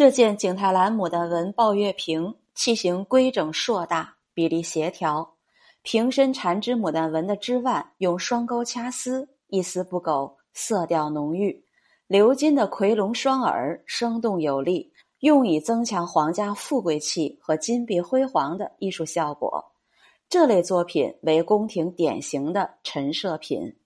这件景泰蓝牡丹纹抱月瓶器型规整硕大，比例协调。瓶身缠枝牡丹纹的枝腕用双钩掐丝，一丝不苟，色调浓郁。鎏金的夔龙双耳生动有力，用以增强皇家富贵气和金碧辉煌的艺术效果。这类作品为宫廷典型的陈设品。